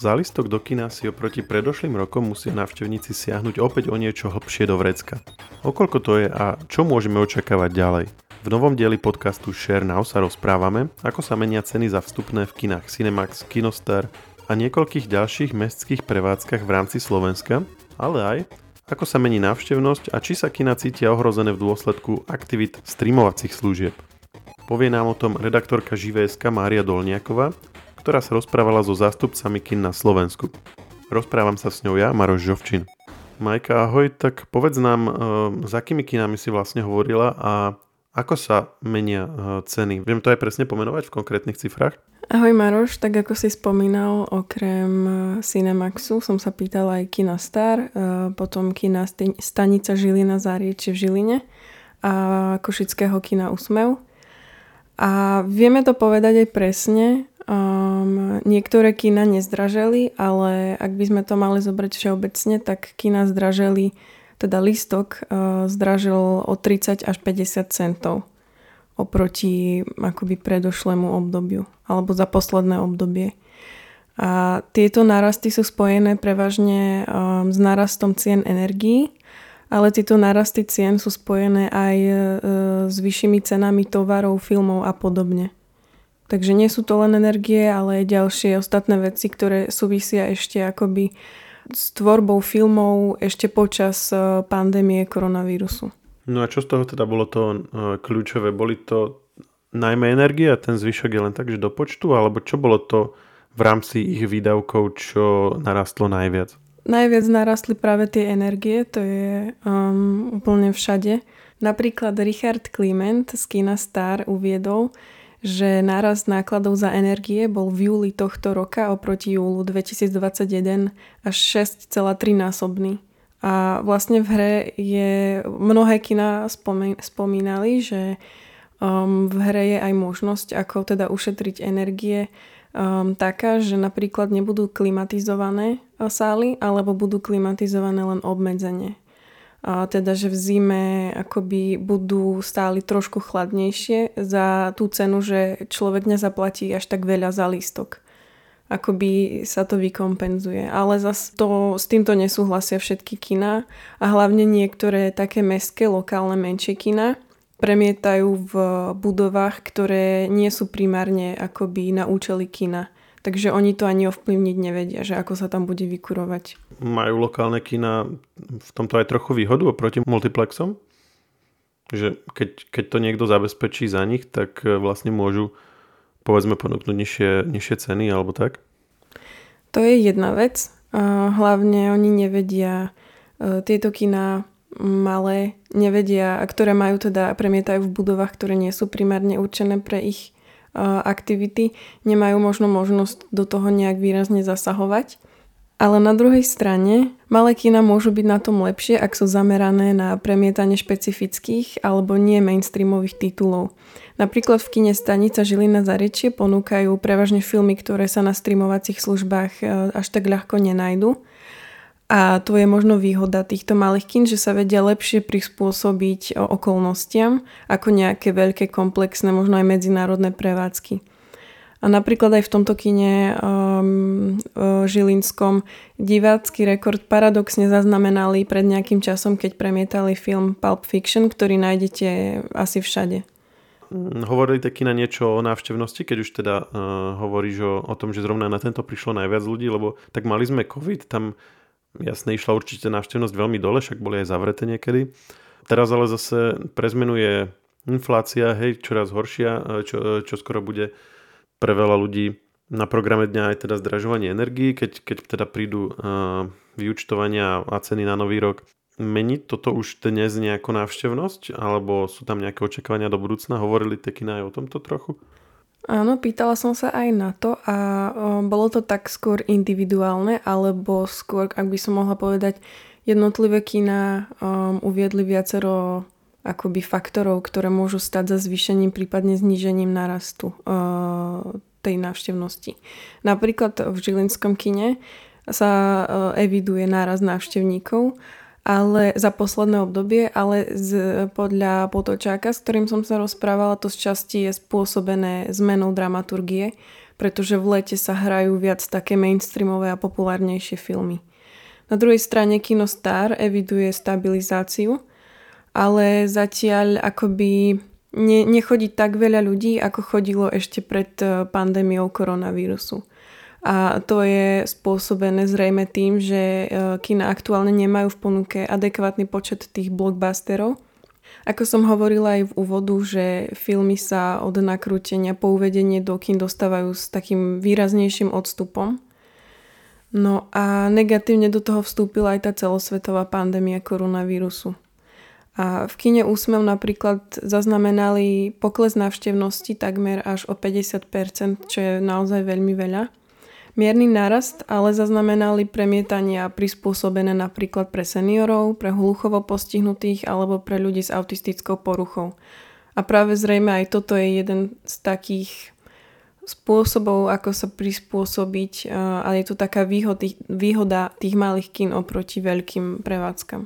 Za listok do kina si oproti predošlým rokom musia návštevníci siahnuť opäť o niečo hlbšie do vrecka. Okoľko to je a čo môžeme očakávať ďalej? V novom dieli podcastu Share Now sa rozprávame, ako sa menia ceny za vstupné v kinách Cinemax, Kinostar a niekoľkých ďalších mestských prevádzkach v rámci Slovenska, ale aj ako sa mení návštevnosť a či sa kina cítia ohrozené v dôsledku aktivít streamovacích služieb. Povie nám o tom redaktorka Živé.sk Mária Dolniaková, ktorá sa rozprávala so zástupcami kin na Slovensku. Rozprávam sa s ňou ja, Maroš Žovčin. Majka, ahoj, tak povedz nám, e, s akými kinami si vlastne hovorila a ako sa menia e, ceny? Viem to aj presne pomenovať v konkrétnych cifrách? Ahoj Maroš, tak ako si spomínal, okrem e, Cinemaxu som sa pýtala aj Kina Star, potom Kina Stanica Žilina Zárieče v Žiline a Košického kina Úsmev. A vieme to povedať aj presne, Um, niektoré kina nezdraželi, ale ak by sme to mali zobrať všeobecne, tak kina zdraželi, teda listok uh, zdražil o 30 až 50 centov oproti akoby predošlému obdobiu alebo za posledné obdobie. A tieto narasty sú spojené prevažne um, s narastom cien energií, ale tieto narasty cien sú spojené aj uh, s vyššími cenami tovarov, filmov a podobne. Takže nie sú to len energie, ale aj ďalšie ostatné veci, ktoré súvisia ešte akoby s tvorbou filmov ešte počas e, pandémie koronavírusu. No a čo z toho teda bolo to e, kľúčové? Boli to najmä energie a ten zvyšok je len tak, že do počtu? Alebo čo bolo to v rámci ich výdavkov, čo narastlo najviac? Najviac narastli práve tie energie, to je um, úplne všade. Napríklad Richard Kliment z Kina Star uviedol, že nárast nákladov za energie bol v júli tohto roka oproti júlu 2021 až 6,3 násobný. A vlastne v hre je, mnohé kina spomínali, že um, v hre je aj možnosť, ako teda ušetriť energie um, taká, že napríklad nebudú klimatizované sály, alebo budú klimatizované len obmedzenie a teda, že v zime akoby budú stáli trošku chladnejšie za tú cenu, že človek nezaplatí až tak veľa za lístok. Akoby sa to vykompenzuje. Ale zase to, s týmto nesúhlasia všetky kina a hlavne niektoré také mestské, lokálne menšie kina premietajú v budovách, ktoré nie sú primárne akoby na účely kina Takže oni to ani ovplyvniť nevedia, že ako sa tam bude vykurovať. Majú lokálne kina v tomto aj trochu výhodu oproti multiplexom? Že keď, keď to niekto zabezpečí za nich, tak e, vlastne môžu povedzme ponúknuť nižšie, nižšie ceny alebo tak? To je jedna vec. Hlavne oni nevedia e, tieto kina malé, nevedia, ktoré majú teda, premietajú v budovách, ktoré nie sú primárne určené pre ich aktivity nemajú možno možnosť do toho nejak výrazne zasahovať. Ale na druhej strane, malé kina môžu byť na tom lepšie, ak sú zamerané na premietanie špecifických alebo nie mainstreamových titulov. Napríklad v kine Stanica Žilina Zarečie ponúkajú prevažne filmy, ktoré sa na streamovacích službách e, až tak ľahko nenajdu a to je možno výhoda týchto malých kin, že sa vedia lepšie prispôsobiť okolnostiam ako nejaké veľké, komplexné, možno aj medzinárodné prevádzky. A napríklad aj v tomto kine um, Žilinskom divácky rekord paradoxne zaznamenali pred nejakým časom, keď premietali film Pulp Fiction, ktorý nájdete asi všade. Mm, hovorili tie kina niečo o návštevnosti, keď už teda uh, hovoríš o, o tom, že zrovna na tento prišlo najviac ľudí, lebo tak mali sme COVID, tam Jasne, išla určite návštevnosť veľmi dole, však boli aj zavreté niekedy. Teraz ale zase pre zmenu je inflácia, hej, čoraz horšia, čo, čo skoro bude pre veľa ľudí na programe dňa aj teda zdražovanie energii, keď, keď teda prídu uh, vyučtovania a ceny na nový rok. Mení toto už dnes nejakú návštevnosť? Alebo sú tam nejaké očakávania do budúcna? Hovorili Tekina aj o tomto trochu? Áno, pýtala som sa aj na to a bolo to tak skôr individuálne, alebo skôr, ak by som mohla povedať, jednotlivé kina um, uviedli viacero akoby faktorov, ktoré môžu stať za zvýšením, prípadne znížením narastu uh, tej návštevnosti. Napríklad v Žilinskom kine sa uh, eviduje náraz návštevníkov, ale za posledné obdobie, ale z, podľa Potočáka, s ktorým som sa rozprávala, to z časti je spôsobené zmenou dramaturgie, pretože v lete sa hrajú viac také mainstreamové a populárnejšie filmy. Na druhej strane Kino Star eviduje stabilizáciu, ale zatiaľ akoby ne, nechodí tak veľa ľudí, ako chodilo ešte pred eh, pandémiou koronavírusu. A to je spôsobené zrejme tým, že e, kina aktuálne nemajú v ponuke adekvátny počet tých blockbusterov. Ako som hovorila aj v úvodu, že filmy sa od nakrútenia po uvedenie do kin dostávajú s takým výraznejším odstupom. No a negatívne do toho vstúpila aj tá celosvetová pandémia koronavírusu. A v kine Úsmev napríklad zaznamenali pokles návštevnosti takmer až o 50%, čo je naozaj veľmi veľa. Mierny nárast ale zaznamenali premietania prispôsobené napríklad pre seniorov, pre hluchovo postihnutých alebo pre ľudí s autistickou poruchou. A práve zrejme aj toto je jeden z takých spôsobov, ako sa prispôsobiť a je to taká výhoda tých malých kín oproti veľkým prevádzkam.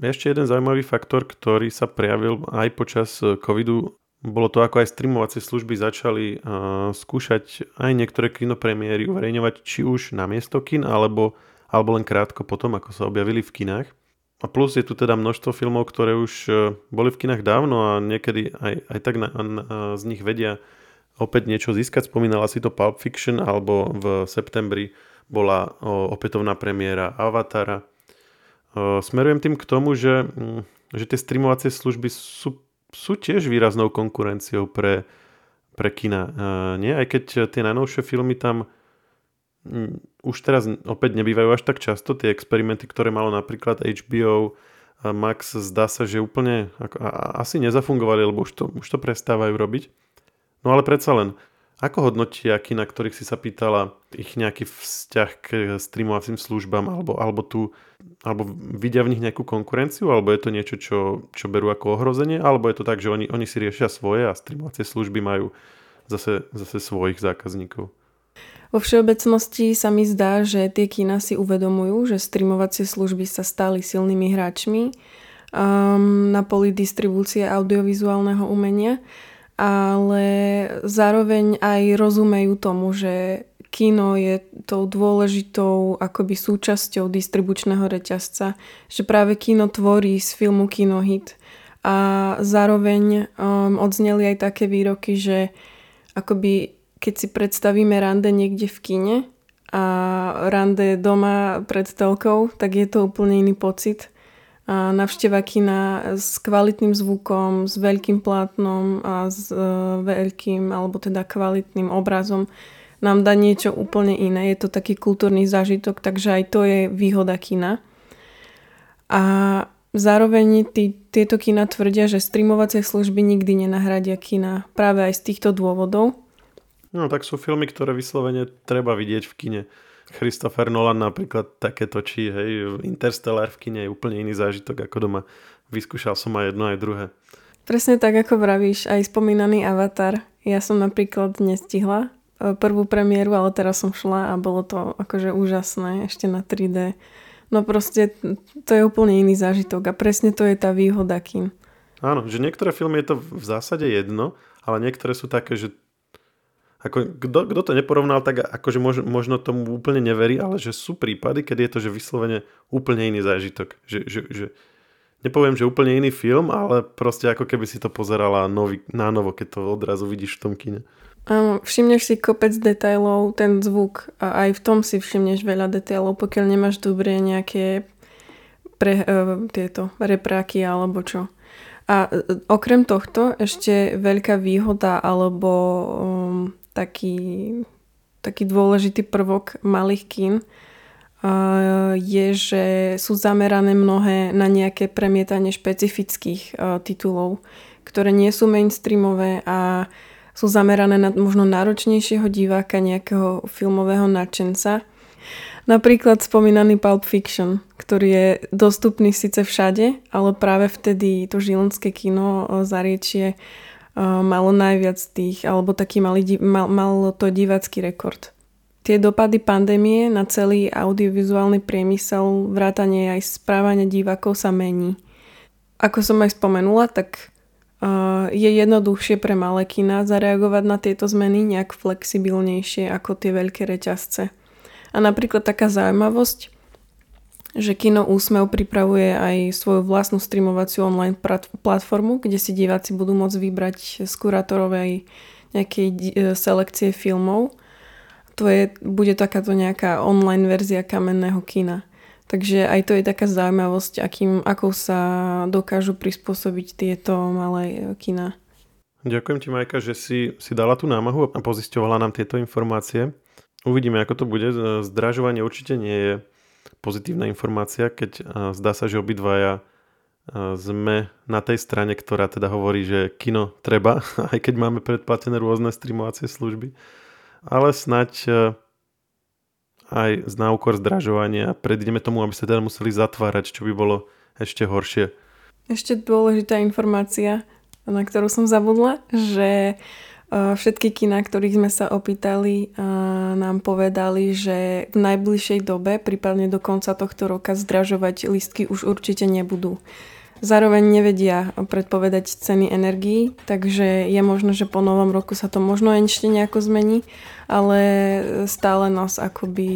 Ešte jeden zaujímavý faktor, ktorý sa prejavil aj počas covidu bolo to ako aj streamovacie služby začali uh, skúšať aj niektoré kinopremiéry uverejňovať či už na miesto kin alebo, alebo len krátko potom, ako sa objavili v kinách. A plus je tu teda množstvo filmov, ktoré už uh, boli v kinách dávno a niekedy aj, aj tak na, na, z nich vedia opäť niečo získať. Spomínala si to Pulp Fiction alebo v septembri bola uh, opätovná premiéra Avatara. Uh, smerujem tým k tomu, že, um, že tie streamovacie služby sú sú tiež výraznou konkurenciou pre, pre kina. Uh, nie? Aj keď tie najnovšie filmy tam už teraz opäť nebývajú až tak často, tie experimenty, ktoré malo napríklad HBO, uh, Max, zdá sa, že úplne ako, a, asi nezafungovali, lebo už to, už to prestávajú robiť. No ale predsa len, ako hodnotia kina, ktorých si sa pýtala, ich nejaký vzťah k streamovacím službám, alebo, alebo, tu, alebo vidia v nich nejakú konkurenciu, alebo je to niečo, čo, čo berú ako ohrozenie, alebo je to tak, že oni, oni si riešia svoje a streamovacie služby majú zase, zase svojich zákazníkov? Vo všeobecnosti sa mi zdá, že tie kina si uvedomujú, že streamovacie služby sa stali silnými hráčmi um, na poli distribúcie audiovizuálneho umenia ale zároveň aj rozumejú tomu, že kino je tou dôležitou akoby súčasťou distribučného reťazca, že práve kino tvorí z filmu kinohit. A zároveň um, odzneli aj také výroky, že akoby keď si predstavíme rande niekde v kine a rande doma pred telkou, tak je to úplne iný pocit navšteva kina s kvalitným zvukom, s veľkým plátnom a s e, veľkým alebo teda kvalitným obrazom nám dá niečo úplne iné. Je to taký kultúrny zážitok, takže aj to je výhoda kina. A zároveň tí, tieto kina tvrdia, že streamovacie služby nikdy nenahradia kina práve aj z týchto dôvodov. No tak sú filmy, ktoré vyslovene treba vidieť v kine. Christopher Nolan napríklad také točí, hej, Interstellar v kine je úplne iný zážitok ako doma. Vyskúšal som aj jedno, aj druhé. Presne tak, ako vravíš, aj spomínaný Avatar. Ja som napríklad nestihla e, prvú premiéru, ale teraz som šla a bolo to akože úžasné, ešte na 3D. No proste to je úplne iný zážitok a presne to je tá výhoda kým. Áno, že niektoré filmy je to v zásade jedno, ale niektoré sú také, že ako, kto, kto to neporovnal, tak akože mož, možno tomu úplne neverí, ale že sú prípady, keď je to že vyslovene úplne iný zážitok. Že, že, že, nepoviem, že úplne iný film, ale proste ako keby si to pozerala nový, na novo, keď to odrazu vidíš v tom kine. Áno, všimneš si kopec detailov, ten zvuk a aj v tom si všimneš veľa detailov, pokiaľ nemáš dobre nejaké pre, uh, tieto repráky alebo čo. A uh, okrem tohto ešte veľká výhoda alebo um, taký, taký dôležitý prvok malých kín je, že sú zamerané mnohé na nejaké premietanie špecifických titulov, ktoré nie sú mainstreamové a sú zamerané na možno náročnejšieho diváka, nejakého filmového nadšenca. Napríklad spomínaný Pulp Fiction, ktorý je dostupný síce všade, ale práve vtedy to žilinské kino zariečie malo najviac tých, alebo taký malý, mal, malo to divácky rekord. tie dopady pandémie na celý audiovizuálny priemysel, vrátanie aj správanie divákov sa mení. Ako som aj spomenula, tak je jednoduchšie pre malé kina zareagovať na tieto zmeny nejak flexibilnejšie ako tie veľké reťazce. A napríklad taká zaujímavosť, že Kino Úsmev pripravuje aj svoju vlastnú streamovaciu online platformu, kde si diváci budú môcť vybrať z kurátorovej nejakej e, selekcie filmov to je, bude takáto nejaká online verzia kamenného kina. Takže aj to je taká zaujímavosť, akým, ako sa dokážu prispôsobiť tieto malé kina. Ďakujem ti, Majka, že si, si dala tú námahu a pozisťovala nám tieto informácie. Uvidíme, ako to bude. Zdražovanie určite nie je pozitívna informácia, keď zdá sa, že obidvaja sme na tej strane, ktorá teda hovorí, že kino treba, aj keď máme predplatené rôzne streamovacie služby ale snať e, aj z náukor zdražovania predídeme tomu, aby sa teda museli zatvárať, čo by bolo ešte horšie. Ešte dôležitá informácia, na ktorú som zabudla, že všetky kina, ktorých sme sa opýtali, nám povedali, že v najbližšej dobe, prípadne do konca tohto roka, zdražovať listky už určite nebudú. Zároveň nevedia predpovedať ceny energií, takže je možné, že po novom roku sa to možno ešte nejako zmení, ale stále nás akoby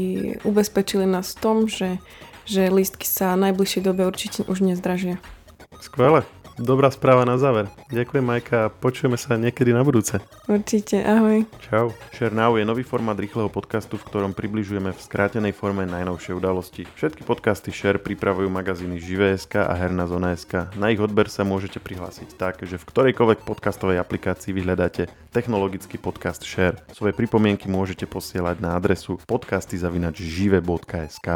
ubezpečili nás v tom, že, že lístky sa v najbližšej dobe určite už nezdražia. Skvelé. Dobrá správa na záver. Ďakujem Majka a počujeme sa niekedy na budúce. Určite, ahoj. Čau. Share Now je nový formát rýchleho podcastu, v ktorom približujeme v skrátenej forme najnovšie udalosti. Všetky podcasty Share pripravujú magazíny Živé.sk a Herná zona.sk. Na ich odber sa môžete prihlásiť tak, že v ktorejkoľvek podcastovej aplikácii vyhľadáte technologický podcast Share. Svoje pripomienky môžete posielať na adresu podcasty.žive.sk.